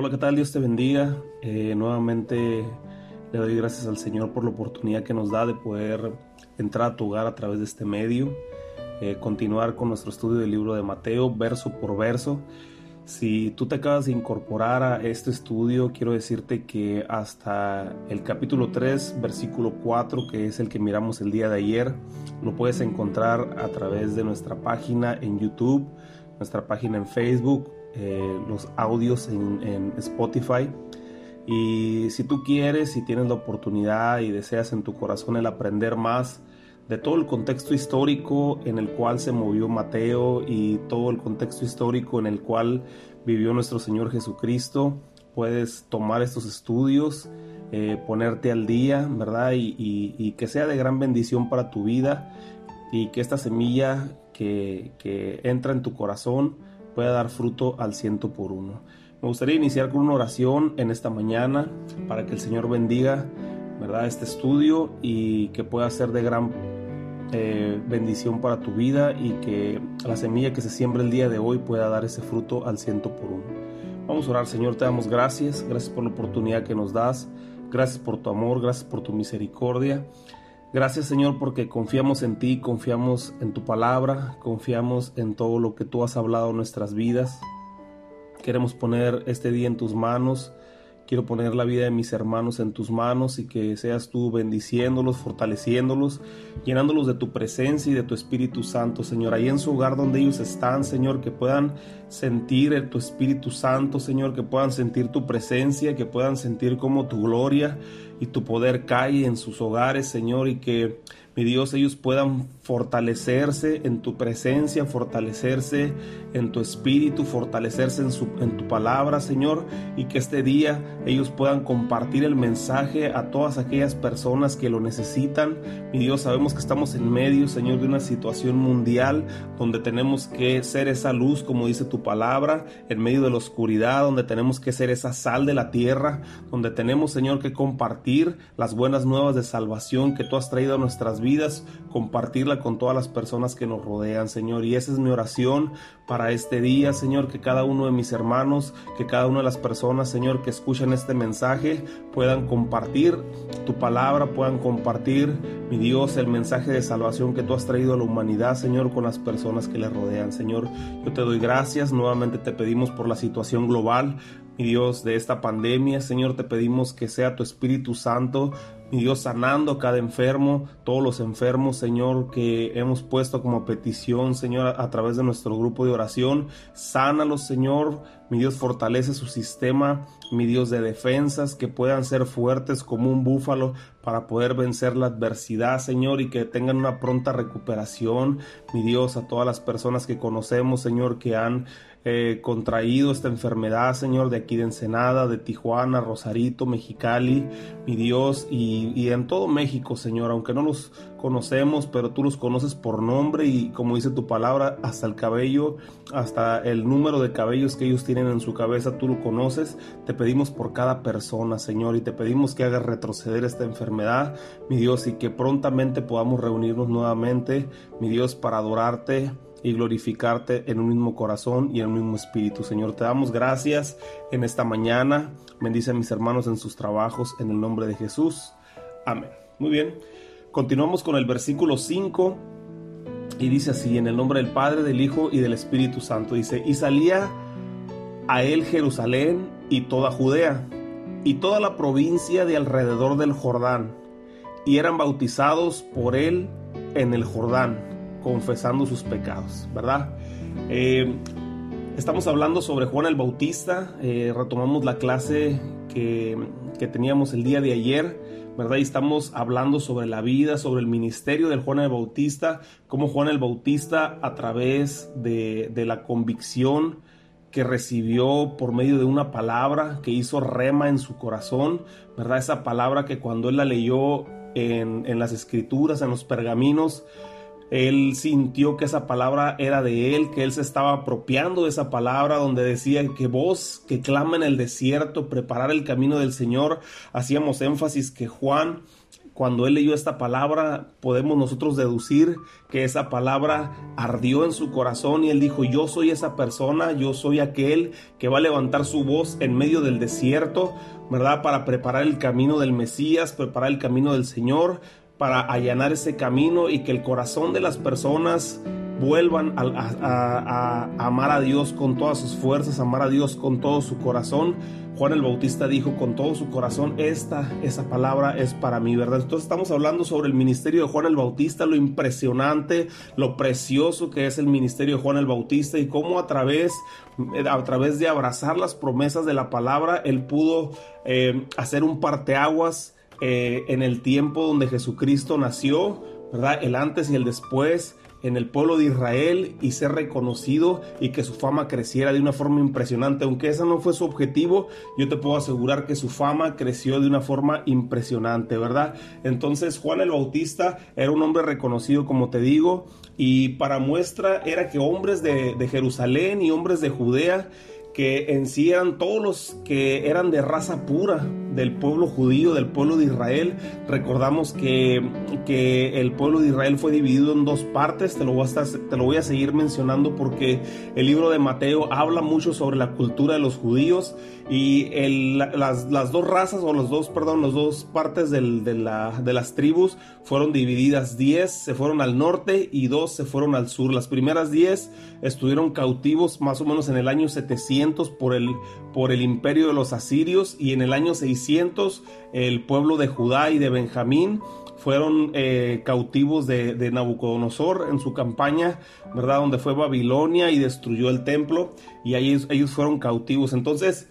Hola, ¿qué tal? Dios te bendiga. Eh, nuevamente le doy gracias al Señor por la oportunidad que nos da de poder entrar a tu hogar a través de este medio, eh, continuar con nuestro estudio del libro de Mateo, verso por verso. Si tú te acabas de incorporar a este estudio, quiero decirte que hasta el capítulo 3, versículo 4, que es el que miramos el día de ayer, lo puedes encontrar a través de nuestra página en YouTube, nuestra página en Facebook, eh, los audios en, Spotify. Y si tú quieres, si tienes la oportunidad y deseas en tu corazón el aprender más de todo el contexto histórico en el cual se movió Mateo y todo el contexto histórico en el cual vivió nuestro Señor Jesucristo, puedes tomar estos estudios, eh, ponerte al día, ¿verdad? Y, que sea de gran bendición para tu vida y que esta semilla que entra en tu corazón pueda dar fruto al ciento por uno. Me gustaría iniciar con una oración en esta mañana para que el Señor bendiga, ¿verdad? Este estudio y que pueda ser de gran eh, bendición para tu vida y que la semilla que se siembra el día de hoy pueda dar ese fruto al ciento por uno. Vamos a orar, Señor, te damos gracias, gracias por la oportunidad que nos das, gracias por tu amor, gracias por tu misericordia. Gracias Señor porque confiamos en ti, confiamos en tu palabra, confiamos en todo lo que tú has hablado en nuestras vidas. Queremos poner este día en tus manos. Quiero poner la vida de mis hermanos en tus manos y que seas tú bendiciéndolos, fortaleciéndolos, llenándolos de tu presencia y de tu Espíritu Santo, Señor. Ahí en su hogar donde ellos están, Señor, que puedan sentir tu Espíritu Santo, Señor, que puedan sentir tu presencia, que puedan sentir como tu gloria y tu poder cae en sus hogares, Señor, y que mi Dios, ellos puedan fortalecerse en tu presencia, fortalecerse en tu espíritu, fortalecerse en, en tu palabra, Señor, y que este día ellos puedan compartir el mensaje a todas aquellas personas que lo necesitan. Mi Dios, sabemos que estamos en medio, Señor, de una situación mundial donde tenemos que ser esa luz, como dice tu palabra, en medio de la oscuridad, donde tenemos que ser esa sal de la tierra, donde tenemos, Señor, que compartir las buenas nuevas de salvación que tú has traído a nuestras vidas compartirla con todas las personas que nos rodean, Señor. Y esa es mi oración para este día, Señor, que cada uno de mis hermanos, que cada una de las personas, Señor, que escuchan este mensaje, puedan compartir tu palabra, puedan compartir, mi Dios, el mensaje de salvación que tú has traído a la humanidad, Señor, con las personas que le rodean, Señor. Yo te doy gracias, nuevamente te pedimos por la situación global, mi Dios, de esta pandemia, Señor, te pedimos que sea tu Espíritu Santo mi Dios, sanando cada enfermo, todos los enfermos, Señor, que hemos puesto como petición, Señor, a, través de nuestro grupo de oración. Sánalos, Señor. Mi Dios, fortalece su sistema, mi Dios, de defensas, que puedan ser fuertes como un búfalo para poder vencer la adversidad, Señor, y que tengan una pronta recuperación. Mi Dios, a todas las personas que conocemos, Señor, que han eh, contraído esta enfermedad, Señor, de aquí de Ensenada, de Tijuana, Rosarito, Mexicali, mi Dios, y, y, en todo México, Señor, aunque no los conocemos, pero tú los conoces por nombre y como dice tu palabra, hasta el cabello, hasta el número de cabellos que ellos tienen en su cabeza, tú lo conoces. Te pedimos por cada persona, Señor, y te pedimos que hagas retroceder esta enfermedad, mi Dios, y que prontamente podamos reunirnos nuevamente, mi Dios, para adorarte y glorificarte en un mismo corazón y en un mismo espíritu. Señor, te damos gracias en esta mañana. Bendice a mis hermanos en sus trabajos en el nombre de Jesús. Amén. Muy bien. Continuamos con el versículo 5 y dice así, en el nombre del Padre, del Hijo y del Espíritu Santo. Dice, y salía a él Jerusalén y toda Judea y toda la provincia de alrededor del Jordán, y eran bautizados por él en el Jordán confesando sus pecados, ¿verdad? Eh, estamos hablando sobre Juan el Bautista, eh, retomamos la clase que, teníamos el día de ayer, ¿verdad? Y estamos hablando sobre la vida, sobre el ministerio del Juan el Bautista, cómo Juan el Bautista a través de, la convicción que recibió por medio de una palabra que hizo rema en su corazón, ¿verdad? Esa palabra que cuando él la leyó en, en las escrituras, en los pergaminos, él sintió que esa palabra era de él, que él se estaba apropiando de esa palabra donde decía que vos que clama en el desierto, preparar el camino del Señor. Hacíamos énfasis que Juan cuando él leyó esta palabra, podemos nosotros deducir que esa palabra ardió en su corazón y él dijo, yo soy esa persona, yo soy aquel que va a levantar su voz en medio del desierto, ¿verdad? Para preparar el camino del Mesías, preparar el camino del Señor, para allanar ese camino y que el corazón de las personas vuelvan a, amar a Dios con todas sus fuerzas, amar a Dios con todo su corazón. Juan el Bautista dijo con todo su corazón, esta, esa palabra es para mí, ¿verdad? Entonces estamos hablando sobre el ministerio de Juan el Bautista, lo impresionante, lo precioso que es el ministerio de Juan el Bautista y cómo a través, a través de abrazar las promesas de la palabra, él pudo eh, hacer un parteaguas eh, en el tiempo donde Jesucristo nació, ¿verdad? El antes y el después en el pueblo de Israel y ser reconocido y que su fama creciera de una forma impresionante. Aunque ese no fue su objetivo, yo te puedo asegurar que su fama creció de una forma impresionante, ¿verdad? Entonces Juan el Bautista era un hombre reconocido, como te digo, y para muestra era que hombres de, de Jerusalén y hombres de Judea, que en sí eran todos los que eran de raza pura del pueblo judío, del pueblo de Israel. Recordamos que, que el pueblo de Israel fue dividido en dos partes, te lo, voy a te lo voy a seguir mencionando porque el libro de Mateo habla mucho sobre la cultura de los judíos y el, las, las, dos razas o los dos, perdón, las dos partes de, la, de las tribus fueron divididas. Diez se fueron al norte y dos se fueron al sur. Las primeras diez estuvieron cautivos más o menos en el año 700 por el, por el imperio de los asirios y en el año 600 el pueblo de Judá y de Benjamín fueron eh, cautivos de, Nabucodonosor en su campaña, ¿verdad? Donde fue Babilonia y destruyó el templo y ahí ellos, ellos fueron cautivos. Entonces,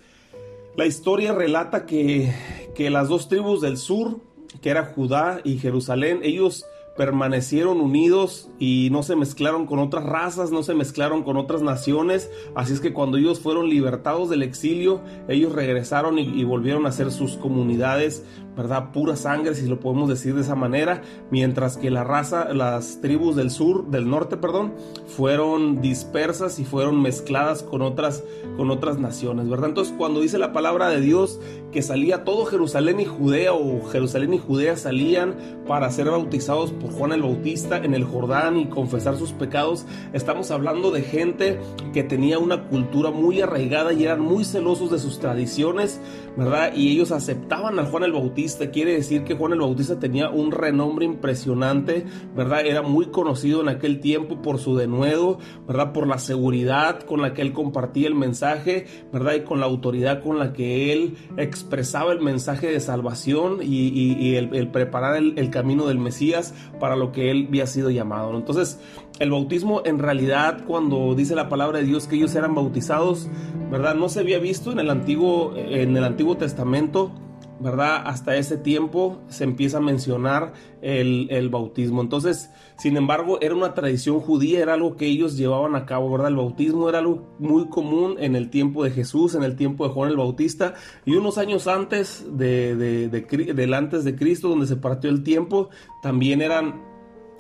la historia relata que, que las dos tribus del sur, que era Judá y Jerusalén, ellos permanecieron unidos y no se mezclaron con otras razas, no se mezclaron con otras naciones. Así es que cuando ellos fueron libertados del exilio, ellos regresaron y, y volvieron a ser sus comunidades ¿verdad? Pura sangre, si lo podemos decir de esa manera, mientras que la raza, las tribus del sur, del norte, perdón, fueron dispersas y fueron mezcladas con otras, con otras naciones, ¿verdad? Entonces, cuando dice la palabra de Dios que salía todo Jerusalén y Judea o Jerusalén y Judea salían para ser bautizados por Juan el Bautista en el Jordán y confesar sus pecados, estamos hablando de gente que tenía una cultura muy arraigada y eran muy celosos de sus tradiciones, ¿verdad? Y ellos aceptaban a Juan el Bautista quiere decir que Juan el Bautista tenía un renombre impresionante, ¿verdad? Era muy conocido en aquel tiempo por su denuedo, ¿verdad? Por la seguridad con la que él compartía el mensaje, ¿verdad? Y con la autoridad con la que él expresaba el mensaje de salvación y, el, preparar el, camino del Mesías para lo que él había sido llamado. Entonces, el bautismo en realidad, cuando dice la palabra de Dios que ellos eran bautizados, ¿verdad? No se había visto en el Antiguo, en el Antiguo Testamento ¿verdad? Hasta ese tiempo se empieza a mencionar el, bautismo. Entonces, sin embargo, era una tradición judía, era algo que ellos llevaban a cabo, ¿verdad? El bautismo era algo muy común en el tiempo de Jesús, en el tiempo de Juan el Bautista, y unos años antes de, del antes de Cristo, donde se partió el tiempo, también eran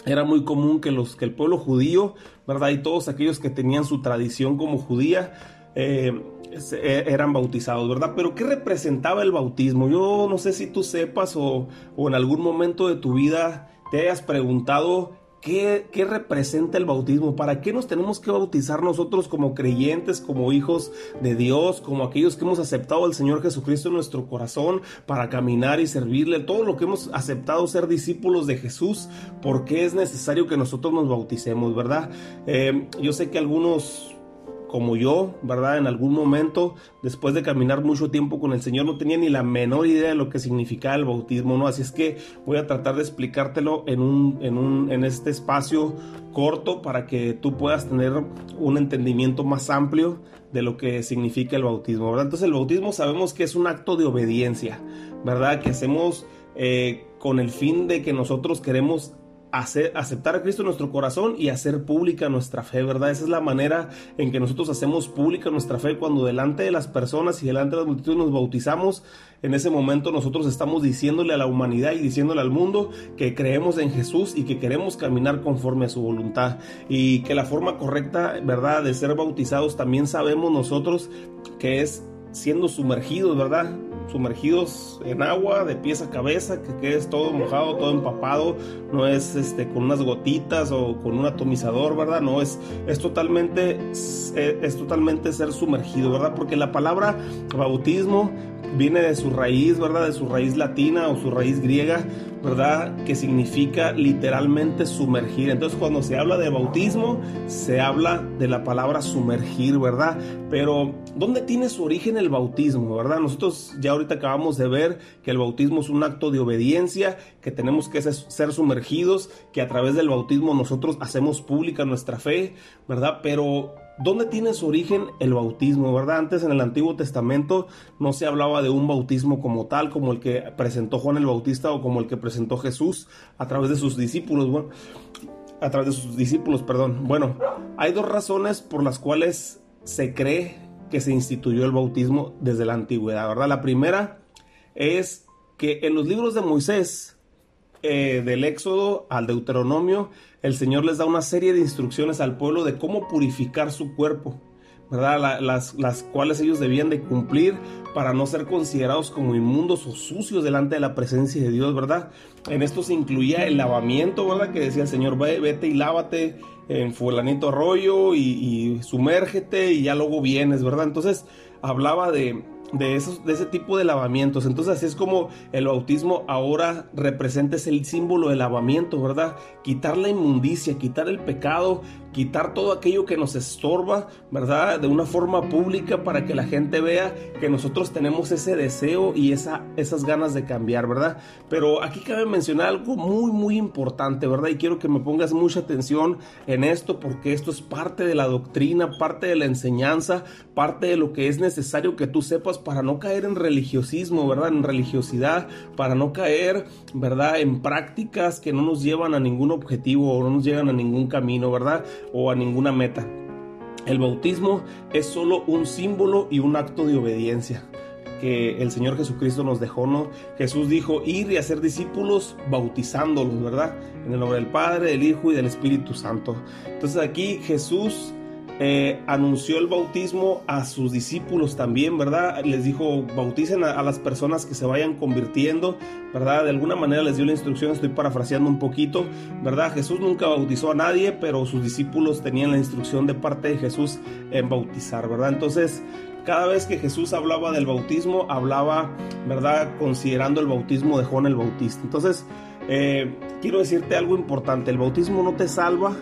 era muy común que, los, que el pueblo judío, ¿verdad? Y todos aquellos que tenían su tradición como judía, eh, e, eran bautizados, ¿verdad? Pero ¿qué representaba el bautismo? Yo no sé si tú sepas o, en algún momento de tu vida te hayas preguntado ¿Qué, ¿Qué, representa el bautismo? ¿Para qué nos tenemos que bautizar nosotros como creyentes, como hijos de Dios, como aquellos que hemos aceptado al Señor Jesucristo en nuestro corazón para caminar y servirle? Todo lo que hemos aceptado ser discípulos de Jesús, ¿por qué es necesario que nosotros nos bauticemos, verdad? Eh, yo sé que algunos como yo, ¿verdad? En algún momento, después de caminar mucho tiempo con el Señor, no tenía ni la menor idea de lo que significaba el bautismo, ¿no? Así es que voy a tratar de explicártelo en, un, en, un, en este espacio corto para que tú puedas tener un entendimiento más amplio de lo que significa el bautismo, ¿verdad? Entonces el bautismo sabemos que es un acto de obediencia, ¿verdad? Que hacemos eh, con el fin de que nosotros queremos aceptar a Cristo en nuestro corazón y hacer pública nuestra fe, ¿verdad? Esa es la manera en que nosotros hacemos pública nuestra fe cuando delante de las personas y delante de las multitudes nos bautizamos. En ese momento nosotros estamos diciéndole a la humanidad y diciéndole al mundo que creemos en Jesús y que queremos caminar conforme a su voluntad y que la forma correcta, ¿verdad?, de ser bautizados también sabemos nosotros que es siendo sumergidos, ¿verdad? Sumergidos en agua de pies a cabeza, que quedes todo mojado, todo empapado, no es este con unas gotitas o con un atomizador, ¿verdad? No es es totalmente es totalmente ser sumergido, ¿verdad? Porque la palabra bautismo viene de su raíz, ¿verdad? De su raíz latina o su raíz griega, ¿verdad? Que significa literalmente sumergir. Entonces cuando se habla de bautismo, se habla de la palabra sumergir, ¿verdad? Pero ¿dónde tiene su origen el bautismo, ¿verdad? Nosotros ya ahorita acabamos de ver que el bautismo es un acto de obediencia, que tenemos que ser sumergidos, que a través del bautismo nosotros hacemos pública nuestra fe, ¿verdad? Pero ¿Dónde tiene su origen el bautismo, verdad? Antes en el Antiguo Testamento no se hablaba de un bautismo como tal, como el que presentó Juan el Bautista o como el que presentó Jesús a través de sus discípulos. Bueno, a través de sus discípulos, perdón. Bueno, hay dos razones por las cuales se cree que se instituyó el bautismo desde la antigüedad, ¿verdad? La primera es que en los libros de Moisés eh, del Éxodo al Deuteronomio, el Señor les da una serie de instrucciones al pueblo de cómo purificar su cuerpo, ¿verdad? las, cuales ellos debían de cumplir para no ser considerados como inmundos o sucios delante de la presencia de Dios, ¿verdad? En esto se incluía el lavamiento, ¿verdad? Que decía el Señor, vete y lávate en fulanito arroyo y, y sumérgete y ya luego vienes, ¿verdad? Entonces hablaba de, de, esos, de ese tipo de lavamientos. Entonces así es como el bautismo ahora representa es el símbolo del lavamiento, ¿verdad? Quitar la inmundicia, quitar el pecado, quitar todo aquello que nos estorba, ¿verdad? De una forma pública para que la gente vea que nosotros tenemos ese deseo y esa, esas ganas de cambiar, ¿verdad? Pero aquí cabe mencionar algo muy, muy importante, ¿verdad? Y quiero que me pongas mucha atención en esto porque esto es parte de la doctrina, parte de la enseñanza, parte de lo que es necesario que tú sepas para no caer en religiosismo, ¿verdad? En religiosidad, para no caer, ¿verdad? En prácticas que no nos llevan a ningún objetivo o no nos llevan a ningún camino, ¿verdad? O a ninguna meta. El bautismo es solo un símbolo y un acto de obediencia que el Señor Jesucristo nos dejó, ¿no? Jesús dijo ir y hacer discípulos bautizándolos, ¿verdad? En el nombre del Padre, del Hijo y del Espíritu Santo. Entonces aquí Jesús eh, anunció el bautismo a sus discípulos también, ¿verdad? Les dijo, bauticen a, las personas que se vayan convirtiendo, ¿verdad? De alguna manera les dio la instrucción, estoy parafraseando un poquito, ¿verdad? Jesús nunca bautizó a nadie, pero sus discípulos tenían la instrucción de parte de Jesús en bautizar, ¿verdad? Entonces, cada vez que Jesús hablaba del bautismo, hablaba, ¿verdad? Considerando el bautismo de Juan el Bautista. Entonces, eh, quiero decirte algo importante, el bautismo no te salva,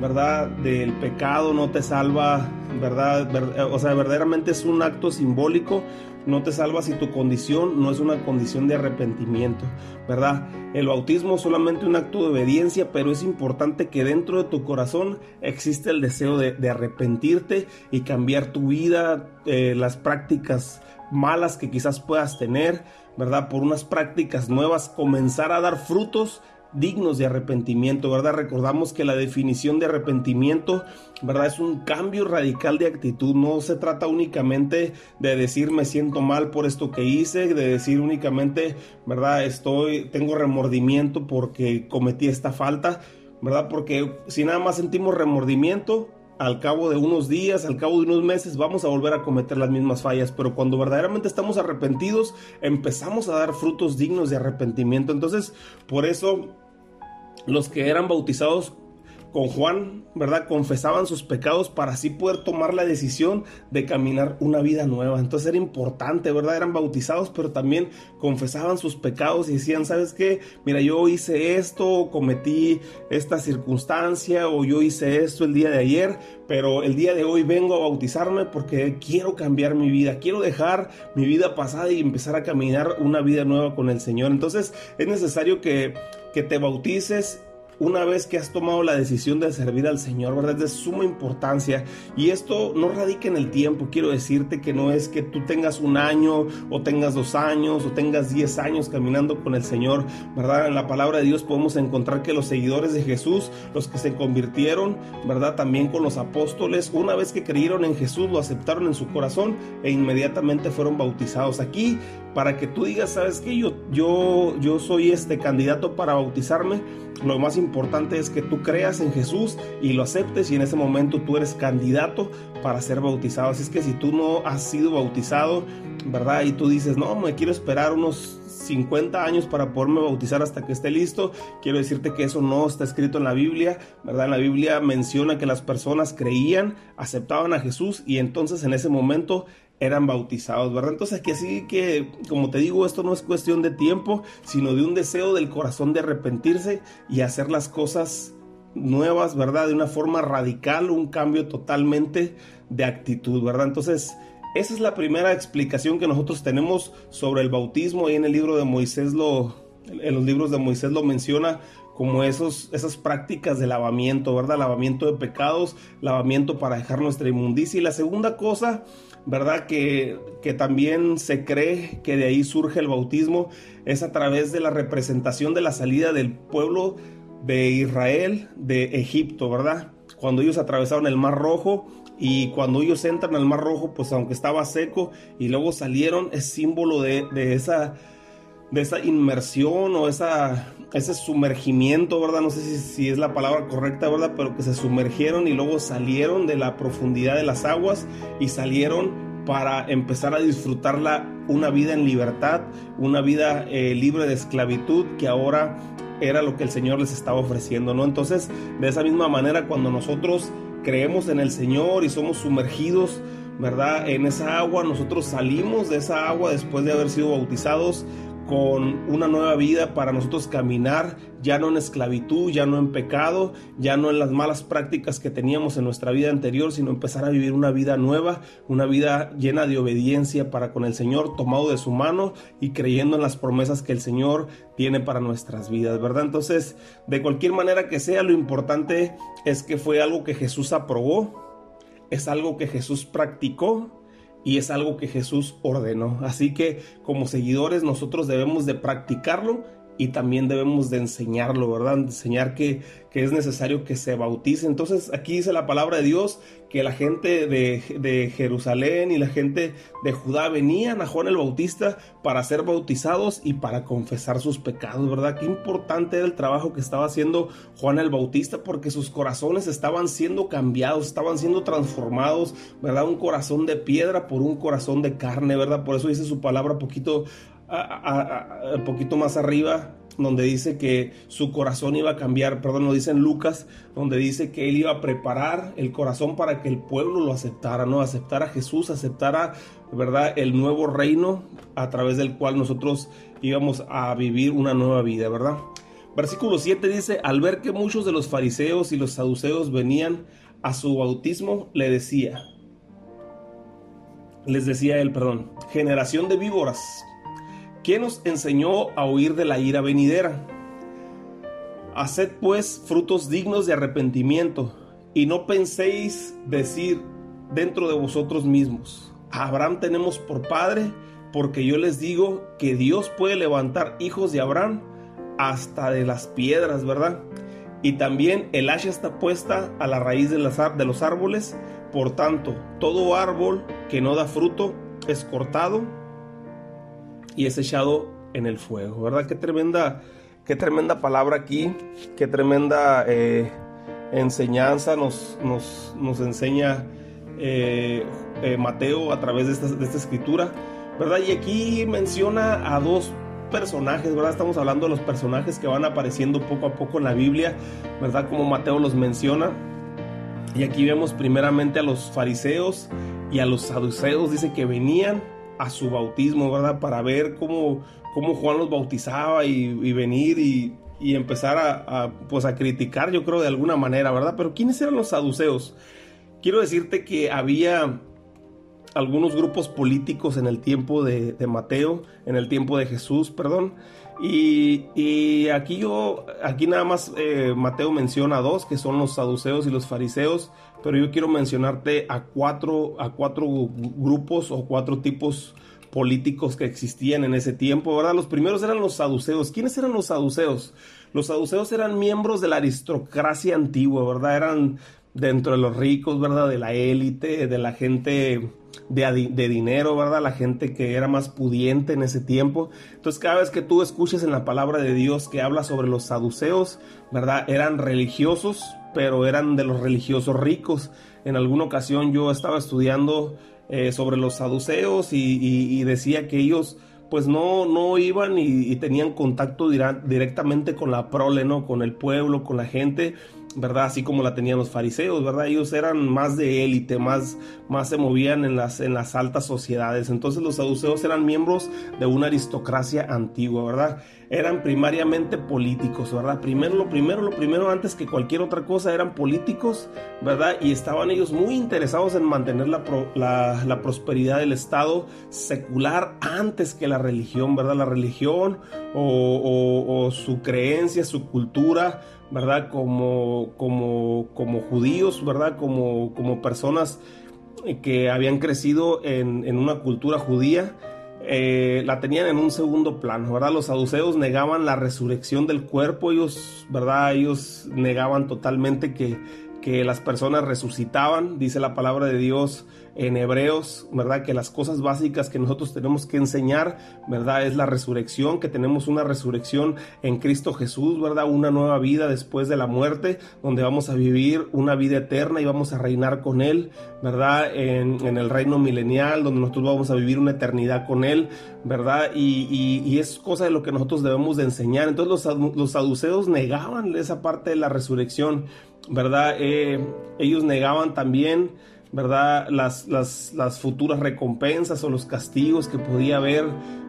¿verdad? Del pecado, no te salva, ¿verdad? O sea, verdaderamente es un acto simbólico, no te salva si tu condición no es una condición de arrepentimiento, ¿verdad? El bautismo es solamente un acto de obediencia, pero es importante que dentro de tu corazón existe el deseo de, arrepentirte y cambiar tu vida, eh, las prácticas malas que quizás puedas tener, ¿verdad? Por unas prácticas nuevas, comenzar a dar frutos dignos de arrepentimiento, ¿verdad? Recordamos que la definición de arrepentimiento, ¿verdad? Es un cambio radical de actitud, no se trata únicamente de decir me siento mal por esto que hice, de decir únicamente, ¿verdad? Estoy, tengo remordimiento porque cometí esta falta, ¿verdad? Porque si nada más sentimos remordimiento, al cabo de unos días, al cabo de unos meses, vamos a volver a cometer las mismas fallas, pero cuando verdaderamente estamos arrepentidos, empezamos a dar frutos dignos de arrepentimiento. Entonces, por eso los que eran bautizados con Juan, ¿verdad? Confesaban sus pecados para así poder tomar la decisión de caminar una vida nueva. Entonces era importante, ¿verdad? Eran bautizados, pero también confesaban sus pecados y decían, ¿sabes qué? Mira, yo hice esto, cometí esta circunstancia o yo hice esto el día de ayer, pero el día de hoy vengo a bautizarme porque quiero cambiar mi vida, quiero dejar mi vida pasada y empezar a caminar una vida nueva con el Señor. Entonces es necesario que, que te bautices una vez que has tomado la decisión de servir al Señor, ¿verdad? Es de suma importancia. Y esto no radica en el tiempo. Quiero decirte que no es que tú tengas un año o tengas dos años o tengas diez años caminando con el Señor, ¿verdad? En la palabra de Dios podemos encontrar que los seguidores de Jesús, los que se convirtieron, ¿verdad? También con los apóstoles, una vez que creyeron en Jesús, lo aceptaron en su corazón e inmediatamente fueron bautizados. Aquí, para que tú digas, ¿sabes qué? Yo, yo, yo soy este candidato para bautizarme. Lo más importante es que tú creas en Jesús y lo aceptes y en ese momento tú eres candidato para ser bautizado. Así es que si tú no has sido bautizado, ¿verdad? Y tú dices, no, me quiero esperar unos 50 años para poderme bautizar hasta que esté listo. Quiero decirte que eso no está escrito en la Biblia, ¿verdad? En la Biblia menciona que las personas creían, aceptaban a Jesús y entonces en ese momento eran bautizados, ¿verdad? Entonces aquí así que, como te digo, esto no es cuestión de tiempo, sino de un deseo del corazón de arrepentirse y hacer las cosas nuevas, ¿verdad? De una forma radical, un cambio totalmente de actitud, ¿verdad? Entonces, esa es la primera explicación que nosotros tenemos sobre el bautismo. Y en el libro de Moisés lo, en los libros de Moisés lo menciona como esos, esas prácticas de lavamiento, ¿verdad? Lavamiento de pecados, lavamiento para dejar nuestra inmundicia. Y la segunda cosa, ¿verdad? Que, que también se cree que de ahí surge el bautismo, es a través de la representación de la salida del pueblo de Israel de Egipto, ¿verdad? Cuando ellos atravesaron el Mar Rojo y cuando ellos entran al Mar Rojo, pues aunque estaba seco y luego salieron, es símbolo de, esa, de esa inmersión o esa, ese sumergimiento, ¿verdad? No sé si, si, es la palabra correcta, ¿verdad? Pero que se sumergieron y luego salieron de la profundidad de las aguas y salieron para empezar a disfrutar una vida en libertad, una vida eh, libre de esclavitud que ahora era lo que el Señor les estaba ofreciendo, ¿no? Entonces, de esa misma manera, cuando nosotros creemos en el Señor y somos sumergidos, ¿verdad? En esa agua, nosotros salimos de esa agua después de haber sido bautizados con una nueva vida para nosotros caminar ya no en esclavitud, ya no en pecado, ya no en las malas prácticas que teníamos en nuestra vida anterior, sino empezar a vivir una vida nueva, una vida llena de obediencia para con el Señor, tomado de su mano y creyendo en las promesas que el Señor tiene para nuestras vidas, ¿verdad? Entonces, de cualquier manera que sea, lo importante es que fue algo que Jesús aprobó, es algo que Jesús practicó y es algo que Jesús ordenó. Así que como seguidores nosotros debemos de practicarlo y también debemos de enseñarlo, ¿verdad? Enseñar que, que, es necesario que se bautice. Entonces aquí dice la palabra de Dios que la gente de, de, Jerusalén y la gente de Judá venían a Juan el Bautista para ser bautizados y para confesar sus pecados, ¿verdad? Qué importante era el trabajo que estaba haciendo Juan el Bautista porque sus corazones estaban siendo cambiados, estaban siendo transformados, ¿verdad? Un corazón de piedra por un corazón de carne, ¿verdad? Por eso dice su palabra poquito un poquito más arriba, donde dice que su corazón iba a cambiar, perdón, lo dice en Lucas, donde dice que él iba a preparar el corazón para que el pueblo lo aceptara, ¿no? Aceptara a Jesús, aceptara, ¿verdad?, el nuevo reino a través del cual nosotros íbamos a vivir una nueva vida, ¿verdad? Versículo 7 dice, al ver que muchos de los fariseos y los saduceos venían a su bautismo, le decía, les decía él, perdón, generación de víboras, ¿Quién nos enseñó a huir de la ira venidera? Haced pues frutos dignos de arrepentimiento, y no penséis decir dentro de vosotros mismos, a Abraham tenemos por padre, porque yo les digo que Dios puede levantar hijos de Abraham hasta de las piedras, ¿verdad? Y también el hacha está puesta a la raíz de, de los árboles, por tanto, todo árbol que no da fruto es cortado y es echado en el fuego, ¿verdad? Qué tremenda, qué tremenda palabra aquí, qué tremenda eh, enseñanza nos, nos, nos enseña eh, eh, Mateo a través de esta, de esta escritura, ¿verdad? Y aquí menciona a dos personajes, ¿verdad? Estamos hablando de los personajes que van apareciendo poco a poco en la Biblia, ¿verdad? Como Mateo los menciona. Y aquí vemos primeramente a los fariseos y a los saduceos, dice que venían a su bautismo, ¿verdad? Para ver cómo, cómo Juan los bautizaba y, venir y, empezar a, pues a criticar, yo creo, de alguna manera, ¿verdad? Pero ¿quiénes eran los saduceos? Quiero decirte que había algunos grupos políticos en el tiempo de, Mateo, en el tiempo de Jesús, perdón. Y, aquí yo, aquí nada más eh, Mateo menciona dos, que son los saduceos y los fariseos pero yo quiero mencionarte a cuatro, a cuatro grupos o cuatro tipos políticos que existían en ese tiempo, ¿verdad? Los primeros eran los saduceos. ¿Quiénes eran los saduceos? Los saduceos eran miembros de la aristocracia antigua, ¿verdad? Eran dentro de los ricos, ¿verdad? De la élite, de la gente de, de, dinero, ¿verdad? La gente que era más pudiente en ese tiempo. Entonces cada vez que tú escuches en la palabra de Dios que habla sobre los saduceos, ¿verdad? Eran religiosos, pero eran de los religiosos ricos. En alguna ocasión yo estaba estudiando eh, sobre los saduceos y, decía que ellos pues no, no iban y, tenían contacto directamente con la prole, ¿no? Con el pueblo, con la gente, ¿verdad? Así como la tenían los fariseos, ¿verdad? Ellos eran más de élite, más, más se movían en las, en las altas sociedades. Entonces los saduceos eran miembros de una aristocracia antigua, ¿verdad? Eran primariamente políticos, ¿verdad? Primero, lo primero, lo primero, antes que cualquier otra cosa, eran políticos, ¿verdad? Y estaban ellos muy interesados en mantener la, la, prosperidad del Estado secular antes que la religión, ¿verdad? La religión o, o su creencia, su cultura, ¿verdad? Como, como, como judíos, ¿verdad? Como, como personas que habían crecido en, en una cultura judía, eh, la tenían en un segundo plano, ¿verdad? Los saduceos negaban la resurrección del cuerpo, ellos, ¿verdad? Ellos negaban totalmente que, que las personas resucitaban, dice la palabra de Dios en Hebreos, ¿verdad? Que las cosas básicas que nosotros tenemos que enseñar, ¿verdad? Es la resurrección, que tenemos una resurrección en Cristo Jesús, ¿verdad? Una nueva vida después de la muerte, donde vamos a vivir una vida eterna y vamos a reinar con Él, ¿verdad? En, el reino milenial, donde nosotros vamos a vivir una eternidad con Él, ¿verdad? Y, es cosa de lo que nosotros debemos de enseñar. Entonces los, los saduceos negaban esa parte de la resurrección, ¿verdad? Eh, ellos negaban también ¿verdad? Las, las, futuras recompensas o los castigos que podía haber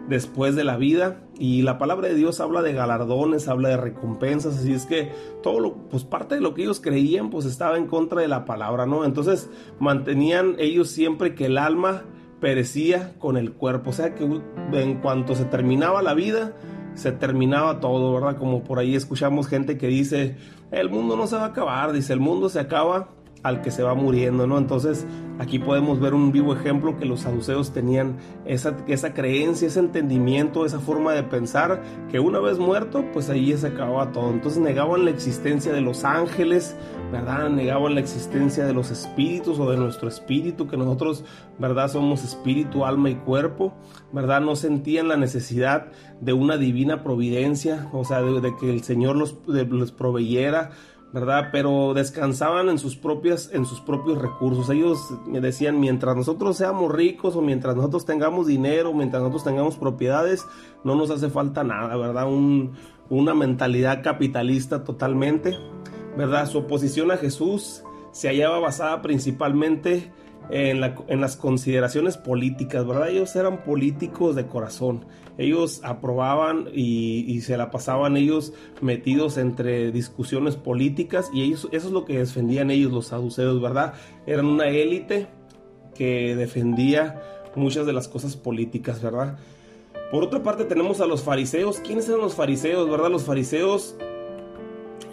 después de la vida. Y la palabra de Dios habla de galardones, habla de recompensas, así es que todo lo, pues parte de lo que ellos creían, pues estaba en contra de la palabra, ¿no? Entonces mantenían ellos siempre que el alma perecía con el cuerpo, o sea que en cuanto se terminaba la vida, se terminaba todo, ¿verdad? Como por ahí escuchamos gente que dice, el mundo no se va a acabar, dice, el mundo se acaba al que se va muriendo, ¿no? Entonces aquí podemos ver un vivo ejemplo que los saduceos tenían esa, esa creencia, ese entendimiento, esa forma de pensar que una vez muerto, pues ahí se acababa todo. Entonces negaban la existencia de los ángeles, ¿verdad? Negaban la existencia de los espíritus o de nuestro espíritu, que nosotros, ¿verdad? Somos espíritu, alma y cuerpo, ¿verdad? No sentían la necesidad de una divina providencia, o sea, de, que el Señor los, los proveyera ¿verdad? Pero descansaban en sus propias, en sus propios recursos. Ellos me decían, mientras nosotros seamos ricos o mientras nosotros tengamos dinero, mientras nosotros tengamos propiedades, no nos hace falta nada, ¿verdad? una mentalidad capitalista totalmente, ¿verdad? Su oposición a Jesús se hallaba basada principalmente en, las consideraciones políticas, ¿verdad? Ellos eran políticos de corazón. Ellos aprobaban y, se la pasaban ellos metidos entre discusiones políticas y ellos, eso es lo que defendían ellos los saduceos, ¿verdad? Eran una élite que defendía muchas de las cosas políticas, ¿verdad? Por otra parte tenemos a los fariseos. ¿Quiénes eran los fariseos, verdad? Los fariseos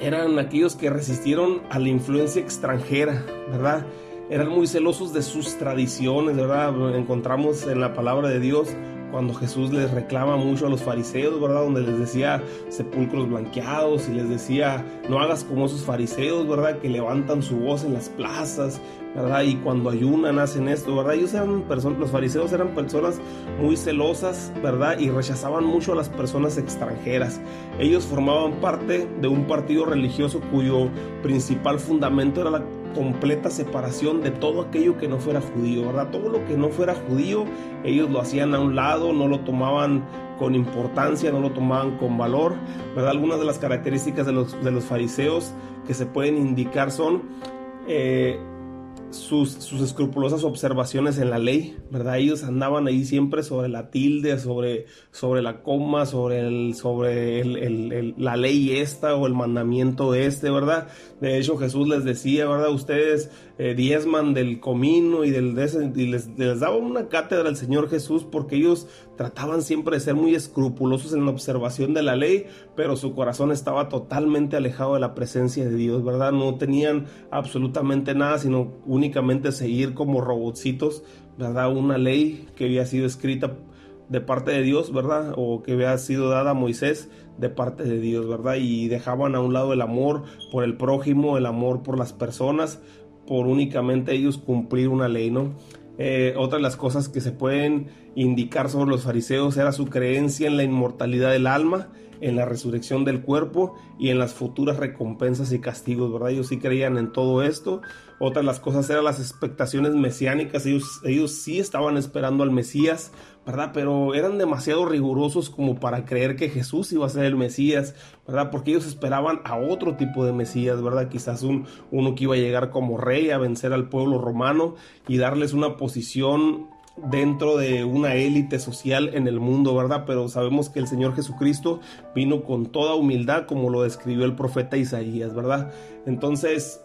eran aquellos que resistieron a la influencia extranjera, ¿verdad? Eran muy celosos de sus tradiciones, ¿verdad? Encontramos en la palabra de Dios cuando Jesús les reclama mucho a los fariseos, ¿verdad? Donde les decía sepulcros blanqueados y les decía, no hagas como esos fariseos, ¿verdad? Que levantan su voz en las plazas, ¿verdad? Y cuando ayunan hacen esto, ¿verdad? Ellos eran personas, los fariseos eran personas muy celosas, ¿verdad? Y rechazaban mucho a las personas extranjeras. Ellos formaban parte de un partido religioso cuyo principal fundamento era la completa separación de todo aquello que no fuera judío, ¿verdad? Todo lo que no fuera judío, ellos lo hacían a un lado, no lo tomaban con importancia, no lo tomaban con valor, ¿verdad? Algunas de las características de los, de los fariseos que se pueden indicar son eh, sus, escrupulosas observaciones en la ley, ¿verdad? Ellos andaban ahí siempre sobre la tilde, sobre, sobre la coma, sobre, el, sobre la ley esta o el mandamiento este, ¿verdad? De hecho, Jesús les decía, ¿verdad? Ustedes eh, diezman del comino y, del, y les, les daba una cátedra al Señor Jesús porque ellos trataban siempre de ser muy escrupulosos en la observación de la ley, pero su corazón estaba totalmente alejado de la presencia de Dios, ¿verdad? No tenían absolutamente nada, sino únicamente seguir como robotcitos, ¿verdad? Una ley que había sido escrita de parte de Dios, ¿verdad? O que había sido dada a Moisés de parte de Dios, ¿verdad? Y dejaban a un lado el amor por el prójimo, el amor por las personas, por únicamente ellos cumplir una ley, ¿no? eh, otra de las cosas que se pueden indicar sobre los fariseos era su creencia en la inmortalidad del alma, en la resurrección del cuerpo y en las futuras recompensas y castigos, ¿verdad? Ellos sí creían en todo esto. Otra de las cosas eran las expectaciones mesiánicas, ellos, ellos sí estaban esperando al Mesías, ¿verdad? Pero eran demasiado rigurosos como para creer que Jesús iba a ser el Mesías, ¿verdad? Porque ellos esperaban a otro tipo de Mesías, ¿verdad? Quizás un, uno que iba a llegar como rey a vencer al pueblo romano y darles una posición dentro de una élite social en el mundo, ¿verdad? Pero sabemos que el Señor Jesucristo vino con toda humildad, como lo describió el profeta Isaías, ¿verdad? Entonces,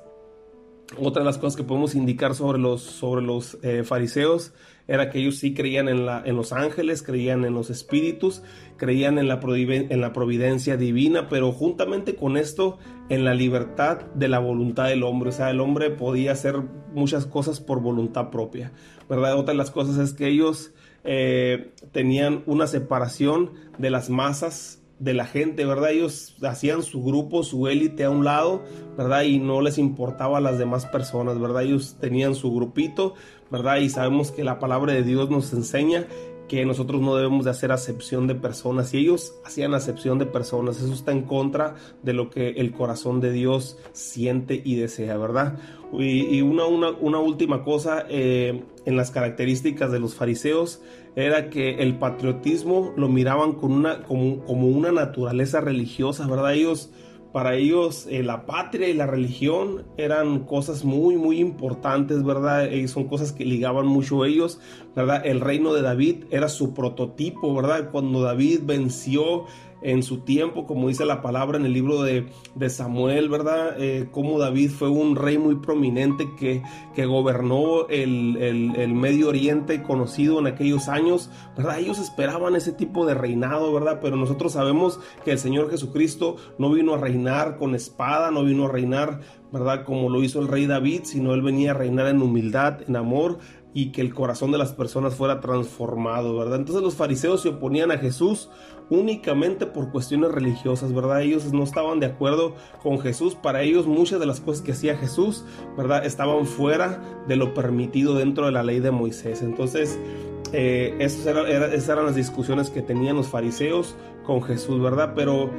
otra de las cosas que podemos indicar sobre los, sobre los eh, fariseos era que ellos sí creían en, la, en los ángeles, creían en los espíritus, creían en la, en la providencia divina, pero juntamente con esto, en la libertad de la voluntad del hombre. O sea, el hombre podía hacer muchas cosas por voluntad propia, ¿verdad? Otra de las cosas es que ellos eh, tenían una separación de las masas de la gente, ¿verdad? Ellos hacían su grupo, su élite a un lado, ¿verdad? Y no les importaba a las demás personas, ¿verdad? Ellos tenían su grupito, ¿verdad? Y sabemos que la palabra de Dios nos enseña que nosotros no debemos de hacer acepción de personas y ellos hacían acepción de personas. Eso está en contra de lo que el corazón de Dios siente y desea, ¿verdad? Y, una, una, última cosa eh, en las características de los fariseos era que el patriotismo lo miraban con una, como, como una naturaleza religiosa, ¿verdad? Ellos para ellos eh, la patria y la religión eran cosas muy, muy importantes, ¿verdad? Y son cosas que ligaban mucho ellos, ¿verdad? El reino de David era su prototipo, ¿verdad? Cuando David venció en su tiempo, como dice la palabra en el libro de, Samuel, ¿verdad? Eh, como David fue un rey muy prominente que, que gobernó el, el, Medio Oriente conocido en aquellos años, ¿verdad? Ellos esperaban ese tipo de reinado, ¿verdad? Pero nosotros sabemos que el Señor Jesucristo no vino a reinar con espada, no vino a reinar, ¿verdad? Como lo hizo el rey David, sino él venía a reinar en humildad, en amor, y que el corazón de las personas fuera transformado, ¿verdad? Entonces los fariseos se oponían a Jesús únicamente por cuestiones religiosas, ¿verdad? Ellos no estaban de acuerdo con Jesús, para ellos muchas de las cosas que hacía Jesús, ¿verdad? Estaban fuera de lo permitido dentro de la ley de Moisés. Entonces, eh, esas, eran, las discusiones que tenían los fariseos con Jesús, ¿verdad? Pero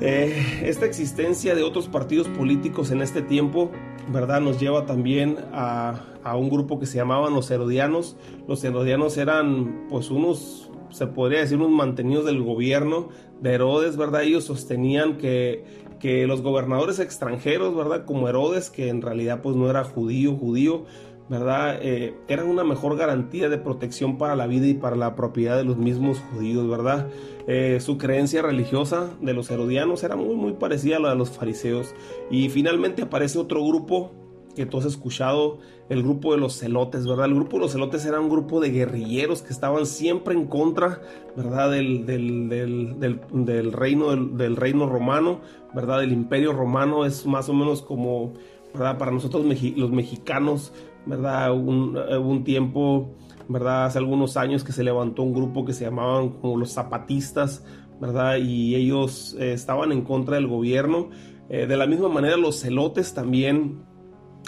eh, esta existencia de otros partidos políticos en este tiempo, ¿verdad? Nos lleva también a, a un grupo que se llamaban los herodianos. Los herodianos eran pues unos, se podría decir, unos mantenidos del gobierno de Herodes, ¿verdad? Ellos sostenían que, que los gobernadores extranjeros, ¿verdad? Como Herodes, que en realidad pues no era judío, judío, ¿verdad? Eh, eran una mejor garantía de protección para la vida y para la propiedad de los mismos judíos, ¿verdad? Eh, su creencia religiosa de los herodianos era muy, muy parecida a la de los fariseos. Y finalmente aparece otro grupo que tú has escuchado, el grupo de los celotes, ¿verdad? El grupo de los celotes era un grupo de guerrilleros que estaban siempre en contra, ¿verdad? Del, del, reino, del, reino romano, ¿verdad? Del imperio romano es más o menos como, ¿verdad? Para nosotros los mexicanos, ¿verdad? Un, un tiempo, ¿verdad? Hace algunos años que se levantó un grupo que se llamaban como los zapatistas, ¿verdad? Y ellos eh, estaban en contra del gobierno. Eh, de la misma manera los celotes también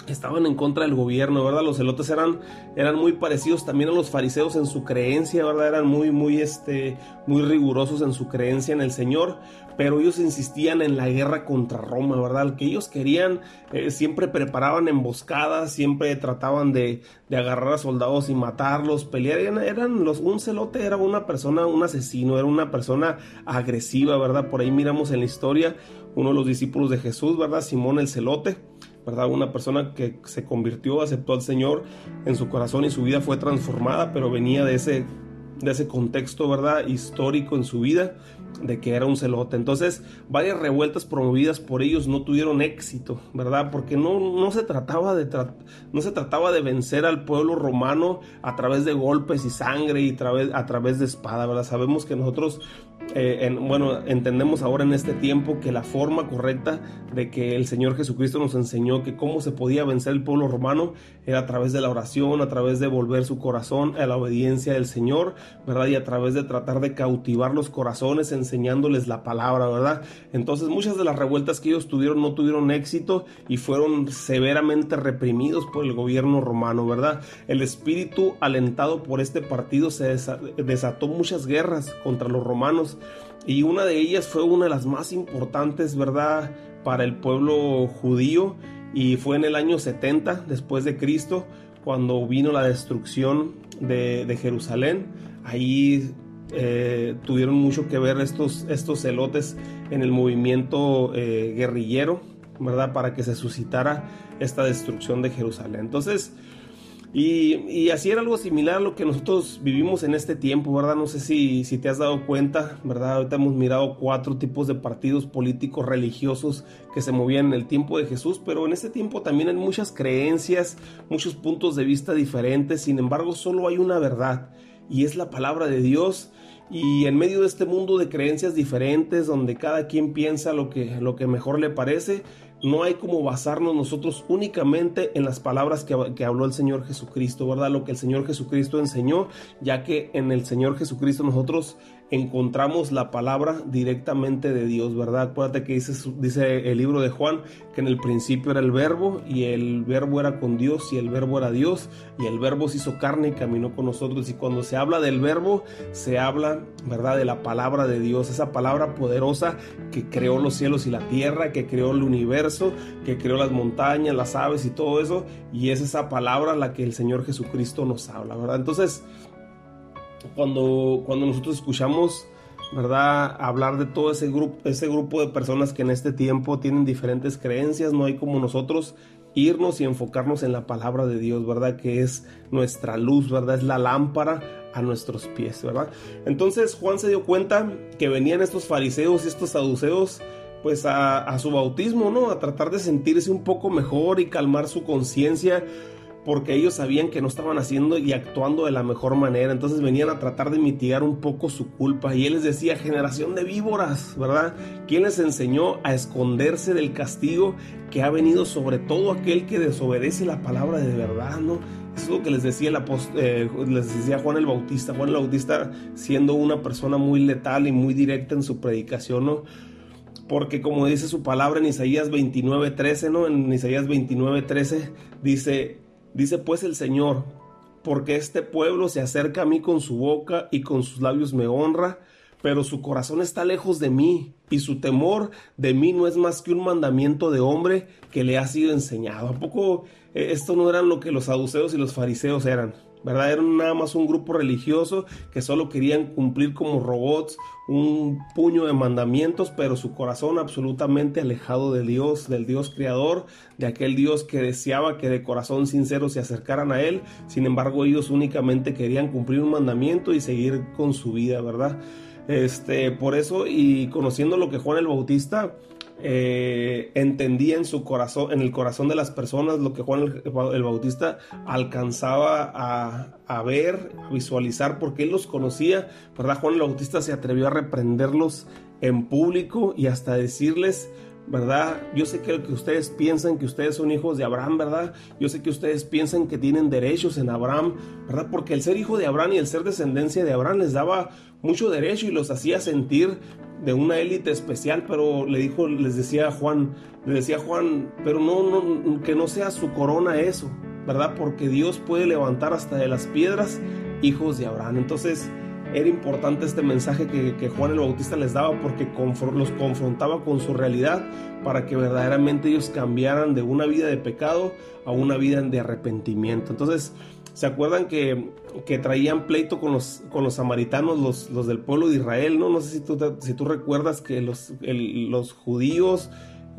estaban en contra del gobierno, ¿verdad? Los celotes eran, eran muy parecidos también a los fariseos en su creencia, ¿verdad? Eran muy, muy, este, muy rigurosos en su creencia en el Señor, pero ellos insistían en la guerra contra Roma, ¿verdad? Que ellos querían, eh, siempre preparaban emboscadas, siempre trataban de, de, agarrar a soldados y matarlos, pelear. Eran, los, un celote era una persona, un asesino, era una persona agresiva, ¿verdad? Por ahí miramos en la historia uno de los discípulos de Jesús, ¿verdad? Simón el celote ¿verdad? Una persona que se convirtió, aceptó al Señor en su corazón y su vida fue transformada, pero venía de ese, de ese contexto, ¿verdad? Histórico en su vida, de que era un celote. Entonces, varias revueltas promovidas por ellos no tuvieron éxito, ¿verdad? Porque no, no, se, trataba de no se trataba de vencer al pueblo romano a través de golpes y sangre y a través de espada, ¿verdad? Sabemos que nosotros eh, bueno, entendemos ahora en este tiempo que la forma correcta de que el Señor Jesucristo nos enseñó que cómo se podía vencer el pueblo romano era a través de la oración, a través de volver su corazón a la obediencia del Señor, ¿verdad? Y a través de tratar de cautivar los corazones enseñándoles la palabra, ¿verdad? Entonces muchas de las revueltas que ellos tuvieron no tuvieron éxito y fueron severamente reprimidos por el gobierno romano, ¿verdad? El espíritu alentado por este partido se desató muchas guerras contra los romanos y una de ellas fue una de las más importantes, ¿verdad? Para el pueblo judío y fue en el año 70 después de Cristo cuando vino la destrucción de, Jerusalén. Ahí eh, tuvieron mucho que ver estos, estos celotes en el movimiento eh, guerrillero, ¿verdad? Para que se suscitara esta destrucción de Jerusalén. Entonces, y, así era algo similar a lo que nosotros vivimos en este tiempo, ¿verdad? No sé si, si te has dado cuenta, ¿verdad? Ahorita hemos mirado cuatro tipos de partidos políticos religiosos que se movían en el tiempo de Jesús, pero en este tiempo también hay muchas creencias, muchos puntos de vista diferentes, sin embargo solo hay una verdad y es la palabra de Dios. Y en medio de este mundo de creencias diferentes, donde cada quien piensa lo que, lo que mejor le parece, no hay como basarnos nosotros únicamente en las palabras que, que, habló el Señor Jesucristo, ¿verdad? Lo que el Señor Jesucristo enseñó, ya que en el Señor Jesucristo nosotros encontramos la palabra directamente de Dios, ¿verdad? Acuérdate que dice, dice el libro de Juan que en el principio era el verbo y el verbo era con Dios y el verbo era Dios y el verbo se hizo carne y caminó con nosotros y cuando se habla del verbo se habla, ¿verdad? De la palabra de Dios, esa palabra poderosa que creó los cielos y la tierra, que creó el universo, que creó las montañas, las aves y todo eso y es esa palabra la que el Señor Jesucristo nos habla, ¿verdad? Entonces, cuando, cuando nosotros escuchamos, ¿verdad? Hablar de todo ese grupo, ese grupo de personas que en este tiempo tienen diferentes creencias, no hay como nosotros irnos y enfocarnos en la palabra de Dios, ¿verdad? Que es nuestra luz, ¿verdad? Es la lámpara a nuestros pies, ¿verdad? Entonces Juan se dio cuenta que venían estos fariseos y estos saduceos pues a, a su bautismo, ¿no? A tratar de sentirse un poco mejor y calmar su conciencia porque ellos sabían que no estaban haciendo y actuando de la mejor manera, entonces venían a tratar de mitigar un poco su culpa y él les decía, generación de víboras, ¿verdad? ¿Quién les enseñó a esconderse del castigo que ha venido sobre todo aquel que desobedece la palabra de verdad, ¿no? Eso es lo que les decía, el eh, les decía Juan el Bautista, Juan el Bautista siendo una persona muy letal y muy directa en su predicación, ¿no? porque como dice su palabra en Isaías 29:13, ¿no? En Isaías 29:13 dice, Dice pues el Señor, porque este pueblo se acerca a mí con su boca y con sus labios me honra, pero su corazón está lejos de mí y su temor de mí no es más que un mandamiento de hombre que le ha sido enseñado. ¿A poco eh, esto no eran lo que los saduceos y los fariseos eran? ¿Verdad? Eran nada más un grupo religioso que solo querían cumplir como robots un puño de mandamientos, pero su corazón absolutamente alejado de Dios, del Dios creador, de aquel Dios que deseaba que de corazón sincero se acercaran a Él. Sin embargo, ellos únicamente querían cumplir un mandamiento y seguir con su vida, ¿verdad? Este, por eso, y conociendo lo que Juan el Bautista eh, entendía en su corazón, en el corazón de las personas, lo que Juan el, Bautista alcanzaba a, ver, a visualizar, porque él los conocía, ¿verdad? Juan el Bautista se atrevió a reprenderlos en público y hasta decirles, ¿verdad? Yo sé que, que ustedes piensan que ustedes son hijos de Abraham, ¿verdad? Yo sé que ustedes piensan que tienen derechos en Abraham, ¿verdad? Porque el ser hijo de Abraham y el ser descendencia de Abraham les daba mucho derecho y los hacía sentir de una élite especial, pero le dijo, les decía Juan, le decía Juan, pero no, no, que no sea su corona eso, ¿verdad? Porque Dios puede levantar hasta de las piedras hijos de Abraham. Entonces era importante este mensaje que, Juan el Bautista les daba porque los confrontaba con su realidad para que verdaderamente ellos cambiaran de una vida de pecado a una vida de arrepentimiento. Entonces, ¿Se acuerdan que, que, traían pleito con los, con los samaritanos, los, los, del pueblo de Israel? No, no sé si tú, si tú recuerdas que los, los judíos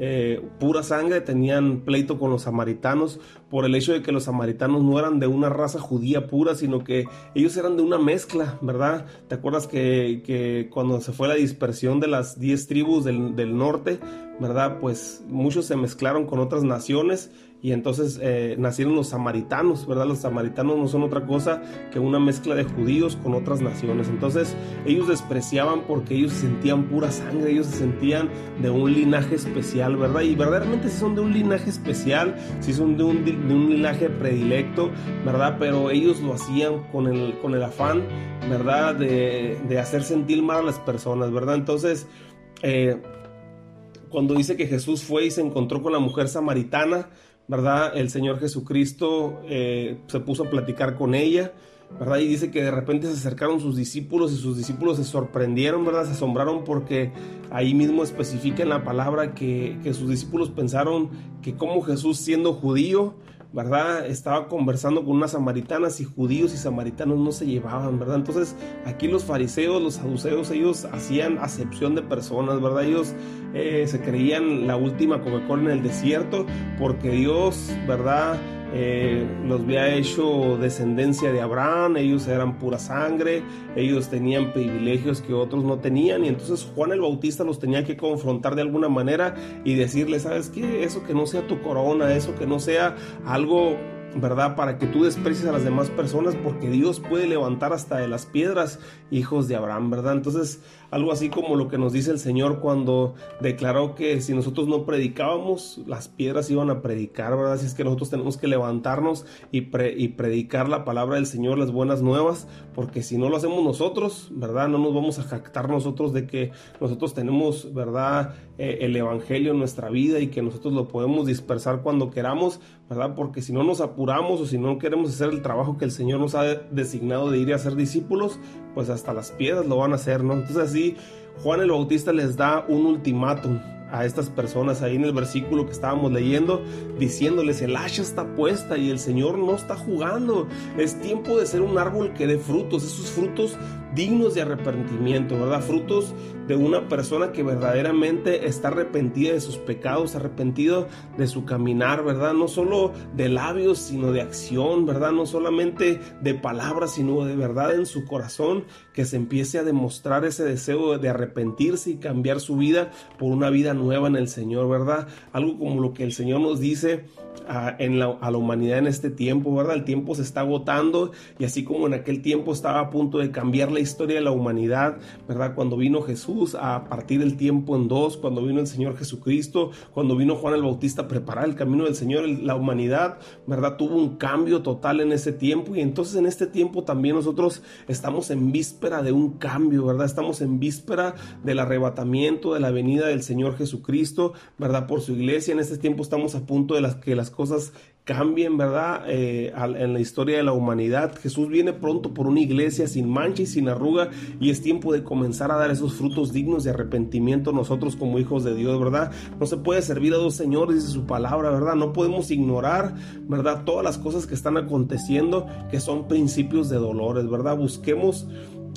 eh, pura sangre tenían pleito con los samaritanos por el hecho de que los samaritanos no eran de una raza judía pura, sino que ellos eran de una mezcla, ¿verdad? ¿Te acuerdas que, cuando se fue la dispersión de las diez tribus del, del norte, ¿verdad? Pues muchos se mezclaron con otras naciones y entonces eh, nacieron los samaritanos, ¿verdad? Los samaritanos no son otra cosa que una mezcla de judíos con otras naciones. Entonces ellos despreciaban porque ellos se sentían pura sangre, ellos se sentían de un linaje especial, ¿verdad? Y verdaderamente sí son de un linaje especial, sí son de un, de un linaje predilecto, ¿verdad? Pero ellos lo hacían con el, con el afán, ¿verdad? De, de hacer sentir mal a las personas, ¿verdad? Entonces... Eh, cuando dice que Jesús fue y se encontró con la mujer samaritana, ¿verdad? El Señor Jesucristo eh, se puso a platicar con ella, ¿verdad? Y dice que de repente se acercaron sus discípulos y sus discípulos se sorprendieron, ¿verdad? Se asombraron porque ahí mismo especifica en la palabra que, que sus discípulos pensaron que como Jesús siendo judío, ¿verdad? Estaba conversando con unas samaritanas y judíos y samaritanos no se llevaban, ¿verdad? Entonces aquí los fariseos, los saduceos, ellos hacían acepción de personas, ¿verdad? Ellos eh, se creían la última Coca-Cola en el desierto porque Dios, ¿verdad? Eh, los había hecho descendencia de Abraham, ellos eran pura sangre, ellos tenían privilegios que otros no tenían y entonces Juan el Bautista los tenía que confrontar de alguna manera y decirle, ¿sabes qué? Eso que no sea tu corona, eso que no sea algo ¿verdad? Para que tú desprecies a las demás personas, porque Dios puede levantar hasta de las piedras hijos de Abraham, ¿verdad? Entonces, algo así como lo que nos dice el Señor cuando declaró que si nosotros no predicábamos, las piedras iban a predicar, ¿verdad? Así es que nosotros tenemos que levantarnos y, y predicar la palabra del Señor, las buenas nuevas, porque si no lo hacemos nosotros, ¿verdad? No nos vamos a jactar nosotros de que nosotros tenemos, ¿verdad? Eh, el Evangelio en nuestra vida y que nosotros lo podemos dispersar cuando queramos, ¿verdad? Porque si no nos apuramos o si no queremos hacer el trabajo que el Señor nos ha designado de ir a ser discípulos, pues hasta las piedras lo van a hacer, ¿no? Entonces así Juan el Bautista les da un ultimátum a estas personas ahí en el versículo que estábamos leyendo, diciéndoles, el hacha está puesta y el Señor no está jugando. Es tiempo de ser un árbol que dé frutos, esos frutos dignos de arrepentimiento, ¿verdad? Frutos de una persona que verdaderamente está arrepentida de sus pecados, arrepentido de su caminar, ¿verdad? No solo de labios, sino de acción, ¿verdad? No solamente de palabras, sino de verdad en su corazón, que se empiece a demostrar ese deseo de arrepentirse y cambiar su vida por una vida nueva en el Señor, ¿verdad? Algo como lo que el Señor nos dice a, en la, a la humanidad en este tiempo, ¿verdad? El tiempo se está agotando y así como en aquel tiempo estaba a punto de cambiar historia de la humanidad, ¿verdad? Cuando vino Jesús a partir el tiempo en dos, cuando vino el Señor Jesucristo, cuando vino Juan el Bautista a preparar el camino del Señor, la humanidad, ¿verdad? Tuvo un cambio total en ese tiempo y entonces en este tiempo también nosotros estamos en víspera de un cambio, ¿verdad? Estamos en víspera del arrebatamiento, de la venida del Señor Jesucristo, ¿verdad? Por su iglesia. En este tiempo estamos a punto de las que las cosas cambien, ¿verdad? Eh, en la historia de la humanidad. Jesús viene pronto por una iglesia sin mancha y sin arruga y es tiempo de comenzar a dar esos frutos dignos de arrepentimiento nosotros como hijos de Dios, ¿verdad? No se puede servir a dos señores, dice su palabra, ¿verdad? No podemos ignorar, ¿verdad? Todas las cosas que están aconteciendo que son principios de dolores, ¿verdad? Busquemos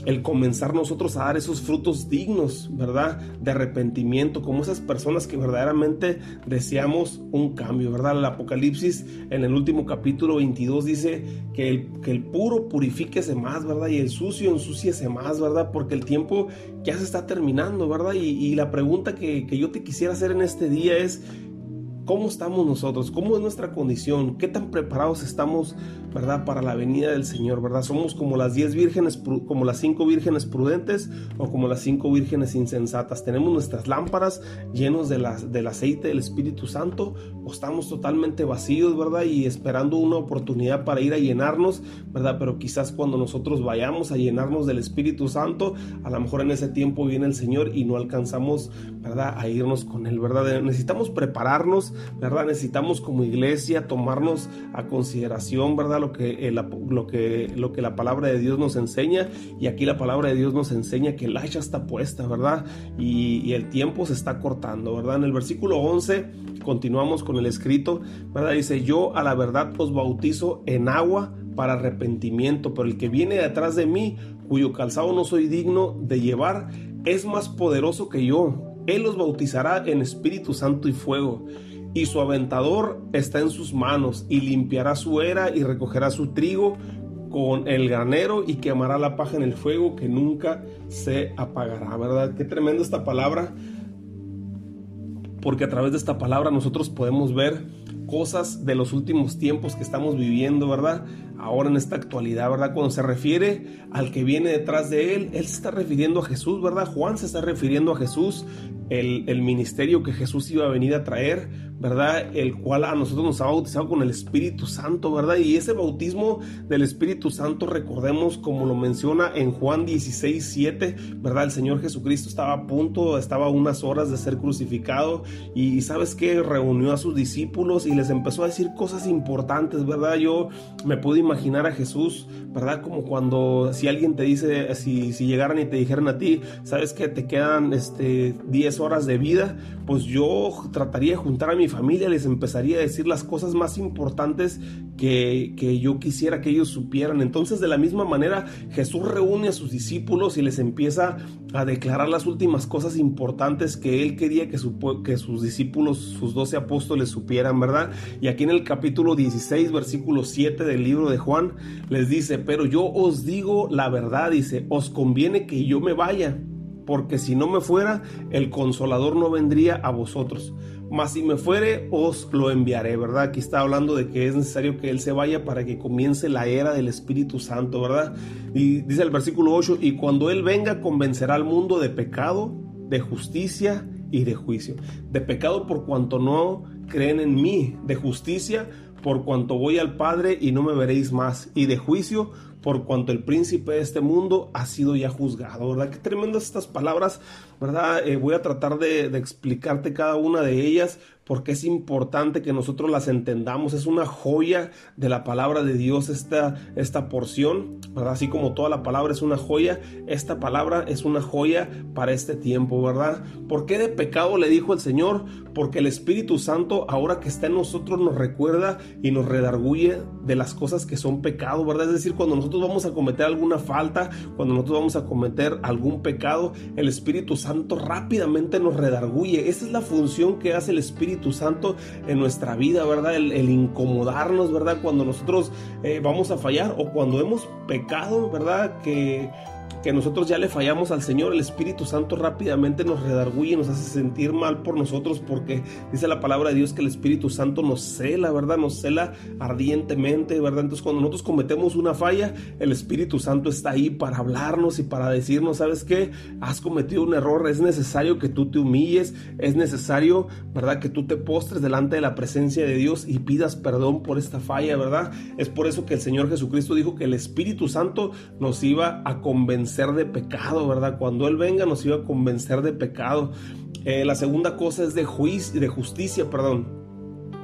el comenzar nosotros a dar esos frutos dignos, ¿verdad? De arrepentimiento, como esas personas que verdaderamente deseamos un cambio, ¿verdad? El Apocalipsis en el último capítulo 22 dice que el, que el puro purifíquese más, ¿verdad? Y el sucio ensúciese más, ¿verdad? Porque el tiempo ya se está terminando, ¿verdad? Y, la pregunta que yo te quisiera hacer en este día es, ¿Cómo estamos nosotros? ¿Cómo es nuestra condición? ¿Qué tan preparados estamos, verdad, para la venida del Señor, verdad? ¿Somos como las diez vírgenes, como las cinco vírgenes prudentes o como las cinco vírgenes insensatas? ¿Tenemos nuestras lámparas llenos de del aceite del Espíritu Santo o estamos totalmente vacíos, verdad? Y esperando una oportunidad para ir a llenarnos, verdad? Pero quizás cuando nosotros vayamos a llenarnos del Espíritu Santo, a lo mejor en ese tiempo viene el Señor y no alcanzamos, verdad, a irnos con Él, verdad? Necesitamos prepararnos ¿verdad? Necesitamos como iglesia tomarnos a consideración, ¿verdad? Lo que, eh, lo, que, lo que la palabra de Dios nos enseña. Y aquí la palabra de Dios nos enseña que el hacha está puesta, ¿verdad? Y, el tiempo se está cortando, ¿verdad? En el versículo 11 continuamos con el escrito, ¿verdad? Dice, yo a la verdad os bautizo en agua para arrepentimiento, pero el que viene detrás de mí, cuyo calzado no soy digno de llevar, es más poderoso que yo. Él los bautizará en Espíritu Santo y fuego y su aventador está en sus manos, y limpiará su era y recogerá su trigo con el granero y quemará la paja en el fuego que nunca se apagará, ¿verdad? Qué tremendo esta palabra, porque a través de esta palabra nosotros podemos ver cosas de los últimos tiempos que estamos viviendo, ¿verdad? Ahora en esta actualidad, ¿verdad? Cuando se refiere al que viene detrás de él, él se está refiriendo a Jesús, ¿verdad? Juan se está refiriendo a Jesús, el, el ministerio que Jesús iba a venir a traer, ¿verdad? El cual a nosotros nos ha bautizado con el Espíritu Santo, ¿verdad? Y ese bautismo del Espíritu Santo, recordemos como lo menciona en Juan 16, 7, ¿verdad? El Señor Jesucristo estaba a punto, estaba a unas horas de ser crucificado y sabes que reunió a sus discípulos y les empezó a decir cosas importantes, ¿verdad? Yo me puedo imaginar a Jesús, ¿verdad? Como cuando si alguien te dice, si, si llegaran y te dijeran a ti, ¿sabes que te quedan este, 10 horas de vida? Pues yo trataría de juntar a mi familia les empezaría a decir las cosas más importantes que, que yo quisiera que ellos supieran. Entonces de la misma manera Jesús reúne a sus discípulos y les empieza a declarar las últimas cosas importantes que él quería que, sus discípulos, sus doce apóstoles supieran, ¿verdad? Y aquí en el capítulo 16, versículo 7 del libro de Juan, les dice, pero yo os digo la verdad, dice, os conviene que yo me vaya porque si no me fuera, el consolador no vendría a vosotros. Mas si me fuere, os lo enviaré, ¿verdad? Aquí está hablando de que es necesario que Él se vaya para que comience la era del Espíritu Santo, ¿verdad? Y dice el versículo 8, y cuando Él venga, convencerá al mundo de pecado, de justicia y de juicio. De pecado por cuanto no creen en mí, de justicia por cuanto voy al Padre y no me veréis más, y de juicio por cuanto el príncipe de este mundo ha sido ya juzgado, ¿verdad? Qué tremendas estas palabras, ¿verdad? Eh, voy a tratar de, explicarte cada una de ellas porque es importante que nosotros las entendamos. Es una joya de la palabra de Dios esta, esta porción, ¿verdad? Así como toda la palabra es una joya, esta palabra es una joya para este tiempo, ¿verdad? ¿Por qué de pecado le dijo el Señor? Porque el Espíritu Santo ahora que está en nosotros nos recuerda y nos redarguye de las cosas que son pecado, ¿verdad? Es decir, cuando nosotros vamos a cometer alguna falta, cuando nosotros vamos a cometer algún pecado, el Espíritu Santo rápidamente nos redarguye. Esa es la función que hace el Espíritu Santo en nuestra vida, ¿verdad? El, incomodarnos, ¿verdad? Cuando nosotros eh, vamos a fallar o cuando hemos pecado, ¿verdad? Que que nosotros ya le fallamos al Señor, el Espíritu Santo rápidamente nos redarguye, nos hace sentir mal por nosotros, porque dice la palabra de Dios que el Espíritu Santo nos cela, ¿verdad? Nos cela ardientemente, ¿verdad? Entonces cuando nosotros cometemos una falla, el Espíritu Santo está ahí para hablarnos y para decirnos, ¿sabes qué? Has cometido un error, es necesario que tú te humilles, es necesario, ¿verdad? Que tú te postres delante de la presencia de Dios y pidas perdón por esta falla, ¿verdad? Es por eso que el Señor Jesucristo dijo que el Espíritu Santo nos iba a convencer de pecado, ¿verdad? Cuando Él venga nos iba a convencer de pecado. Eh, la segunda cosa es de, juicio, de justicia, perdón.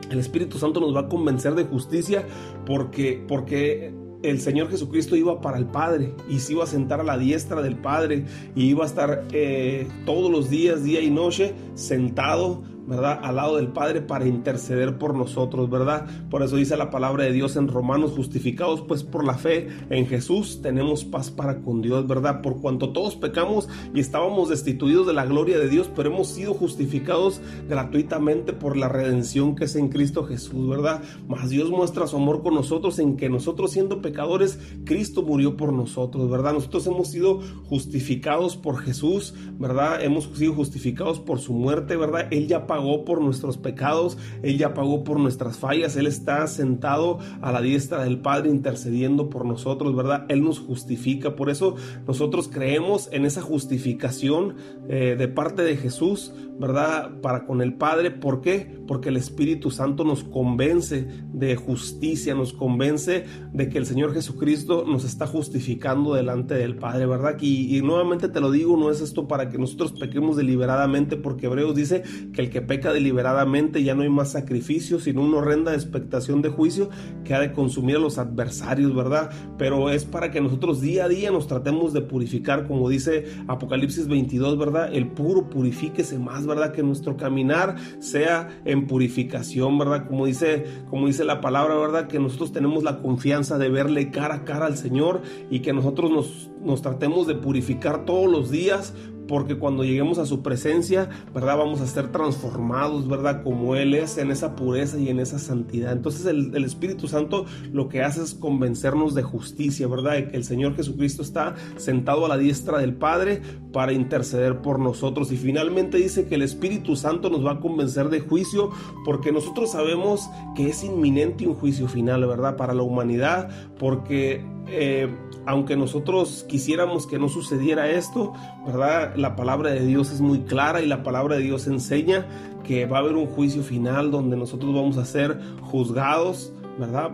El Espíritu Santo nos va a convencer de justicia porque, porque el Señor Jesucristo iba para el Padre y se iba a sentar a la diestra del Padre y iba a estar eh, todos los días, día y noche, sentado ¿verdad? Al lado del Padre para interceder por nosotros, ¿verdad? Por eso dice la palabra de Dios en Romanos, justificados pues por la fe en Jesús, tenemos paz para con Dios, ¿verdad? Por cuanto todos pecamos y estábamos destituidos de la gloria de Dios, pero hemos sido justificados gratuitamente por la redención que es en Cristo Jesús, ¿verdad? Mas Dios muestra su amor con nosotros en que nosotros siendo pecadores, Cristo murió por nosotros, ¿verdad? Nosotros hemos sido justificados por Jesús, ¿verdad? Hemos sido justificados por su muerte, ¿verdad? Él ya pagó por nuestros pecados, Él ya pagó por nuestras fallas, Él está sentado a la diestra del Padre intercediendo por nosotros, ¿verdad? Él nos justifica, por eso nosotros creemos en esa justificación eh, de parte de Jesús, ¿verdad? Para con el Padre, ¿por qué? Porque el Espíritu Santo nos convence de justicia, nos convence de que el Señor Jesucristo nos está justificando delante del Padre, ¿verdad? Y, y nuevamente te lo digo, no es esto para que nosotros pequemos deliberadamente, porque Hebreos dice que el que peca deliberadamente ya no hay más sacrificio, sino una horrenda expectación de juicio que ha de consumir a los adversarios, ¿verdad? Pero es para que nosotros día a día nos tratemos de purificar, como dice Apocalipsis 22, ¿verdad? El puro purifíquese más, ¿verdad? Que nuestro caminar sea en purificación, ¿verdad? Como dice, como dice la palabra, ¿verdad? Que nosotros tenemos la confianza de verle cara a cara al Señor y que nosotros nos, nos tratemos de purificar todos los días porque cuando lleguemos a su presencia, ¿verdad? Vamos a ser transformados, ¿verdad? Como Él es, en esa pureza y en esa santidad. Entonces el, Espíritu Santo lo que hace es convencernos de justicia, ¿verdad? De que el Señor Jesucristo está sentado a la diestra del Padre para interceder por nosotros. Y finalmente dice que el Espíritu Santo nos va a convencer de juicio porque nosotros sabemos que es inminente un juicio final, ¿verdad? Para la humanidad, porque eh, aunque nosotros quisiéramos que no sucediera esto, La palabra de Dios es muy clara y la palabra de Dios enseña que va a haber un juicio final donde nosotros vamos a ser juzgados, ¿verdad?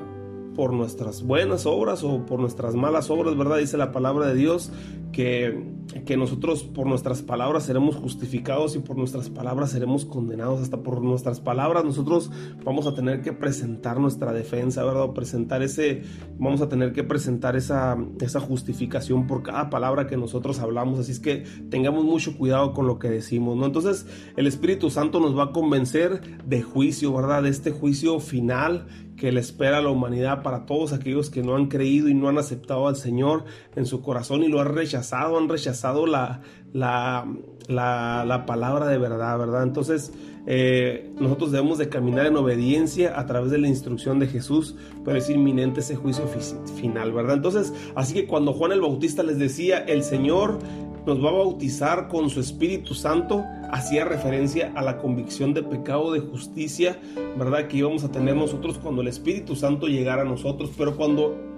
por nuestras buenas obras o por nuestras malas obras, ¿verdad? Dice la palabra de Dios que, nosotros por nuestras palabras seremos justificados y por nuestras palabras seremos condenados, hasta por nuestras palabras nosotros vamos a tener que presentar nuestra defensa, ¿verdad? O presentar ese, vamos a tener que presentar esa, esa justificación por cada palabra que nosotros hablamos, así es que tengamos mucho cuidado con lo que decimos, ¿no? Entonces el Espíritu Santo nos va a convencer de juicio, ¿verdad? De este juicio final que le espera a la humanidad para todos aquellos que no han creído y no han aceptado al Señor en su corazón y lo han rechazado, han rechazado la, la, la, palabra de verdad, ¿verdad? Entonces eh, nosotros debemos de caminar en obediencia a través de la instrucción de Jesús, pero es inminente ese juicio final, ¿verdad? Entonces, así que cuando Juan el Bautista les decía, el Señor nos va a bautizar con su Espíritu Santo, hacía referencia a la convicción de pecado, de justicia, ¿verdad? Que íbamos a tener nosotros cuando el Espíritu Santo llegara a nosotros, pero cuando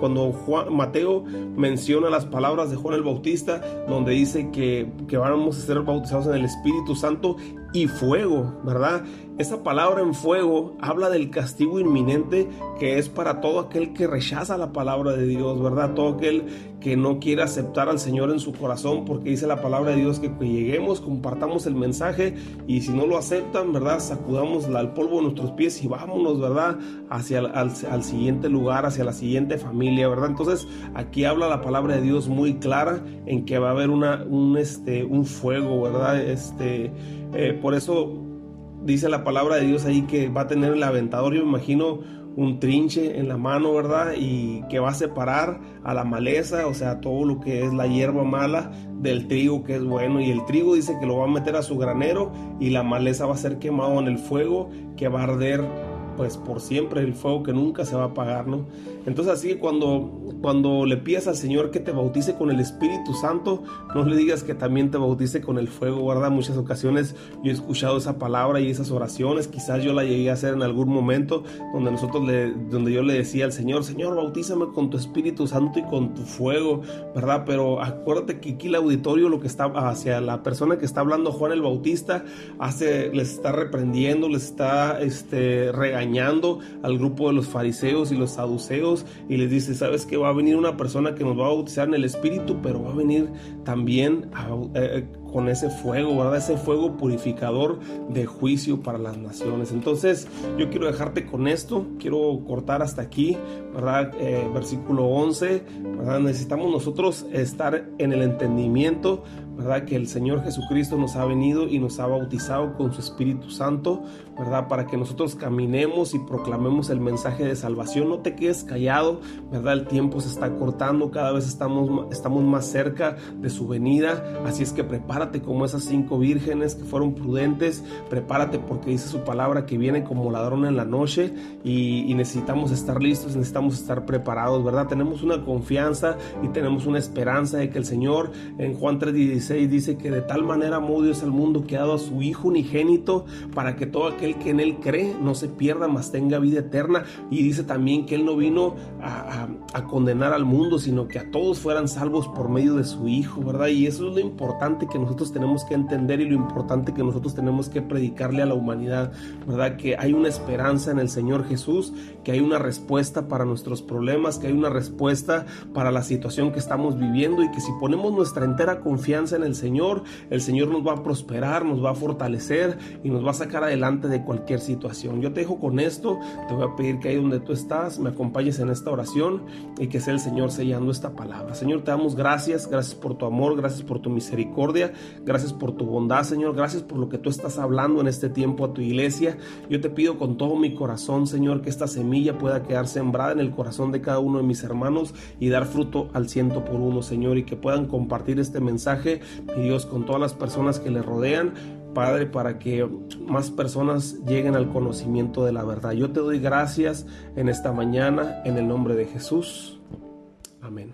cuando Juan, Mateo menciona las palabras de Juan el Bautista, donde dice que, que vamos a ser bautizados en el Espíritu Santo y fuego, ¿verdad? Esa palabra en fuego habla del castigo inminente que es para todo aquel que rechaza la palabra de Dios, ¿verdad? Todo aquel que no quiere aceptar al Señor en su corazón, porque dice la palabra de Dios que, lleguemos, compartamos el mensaje y si no lo aceptan, ¿verdad? Sacudamos el polvo de nuestros pies y vámonos, ¿verdad? Hacia el, al, siguiente lugar, hacia la siguiente familia, ¿verdad? Entonces aquí habla la palabra de Dios muy clara en que va a haber una, un, este, un fuego, ¿verdad? Este, eh, por eso dice la palabra de Dios ahí que va a tener el aventador, yo me imagino un trinche en la mano, ¿verdad? Y que va a separar a la maleza, o sea, todo lo que es la hierba mala del trigo que es bueno. Y el trigo dice que lo va a meter a su granero y la maleza va a ser quemado en el fuego que va a arder pues por siempre el fuego que nunca se va a apagar, ¿no? Entonces así cuando, cuando le pidas al Señor que te bautice con el Espíritu Santo, no le digas que también te bautice con el fuego, ¿verdad? Muchas ocasiones yo he escuchado esa palabra y esas oraciones, quizás yo la llegué a hacer en algún momento donde nosotros le, donde yo le decía al Señor, Señor, bautízame con tu Espíritu Santo y con tu fuego, ¿verdad? Pero acuérdate que aquí el auditorio lo que está hacia la persona que está hablando Juan el Bautista hace les está reprendiendo, les está este regañando al grupo de los fariseos y los saduceos y les dice, sabes que va a venir una persona que nos va a bautizar en el Espíritu, pero va a venir también eh, con ese fuego, ¿verdad? Ese fuego purificador de juicio para las naciones. Entonces, yo quiero dejarte con esto, quiero cortar hasta aquí, ¿verdad? Eh, versículo 11, ¿verdad? Necesitamos nosotros estar en el entendimiento, ¿verdad? Que el Señor Jesucristo nos ha venido y nos ha bautizado con su Espíritu Santo, ¿verdad? Para que nosotros caminemos y proclamemos el mensaje de salvación. No te quedes callado, ¿verdad? El tiempo se está cortando, cada vez estamos, estamos más cerca de su venida, así es que prepárate como esas cinco vírgenes que fueron prudentes, prepárate porque dice su palabra que viene como ladrón en la noche y, y necesitamos estar listos, necesitamos estar preparados, ¿verdad? Tenemos una confianza y tenemos una esperanza de que el Señor en Juan 3:16 dice que de tal manera amó Dios al mundo que ha dado a su Hijo unigénito para que todo aquel que en Él cree no se pierda, mas tenga vida eterna. Y dice también que Él no vino a, condenar al mundo, sino que a todos fueran salvos por medio de su Hijo, ¿verdad? Y eso es lo importante que nosotros tenemos que entender y lo importante que nosotros tenemos que predicarle a la humanidad, ¿verdad? Que hay una esperanza en el Señor Jesús, que hay una respuesta para nuestros problemas, que hay una respuesta para la situación que estamos viviendo y que si ponemos nuestra entera confianza en el Señor, el Señor nos va a prosperar, nos va a fortalecer y nos va a sacar adelante de cualquier situación. Yo te dejo con esto, te voy a pedir que ahí donde tú estás me acompañes en esta oración y que sea el Señor sellando esta palabra. Señor, te damos gracias, gracias por tu amor, gracias por tu misericordia, Gracias por tu bondad, Señor. Gracias por lo que tú estás hablando en este tiempo a tu iglesia. Yo te pido con todo mi corazón, Señor, que esta semilla pueda quedar sembrada en el corazón de cada uno de mis hermanos y dar fruto al ciento por uno, Señor, y que puedan compartir este mensaje, mi Dios, con todas las personas que le rodean Padre, para que más personas lleguen al conocimiento de la verdad. Yo te doy gracias en esta mañana, en el nombre de Jesús.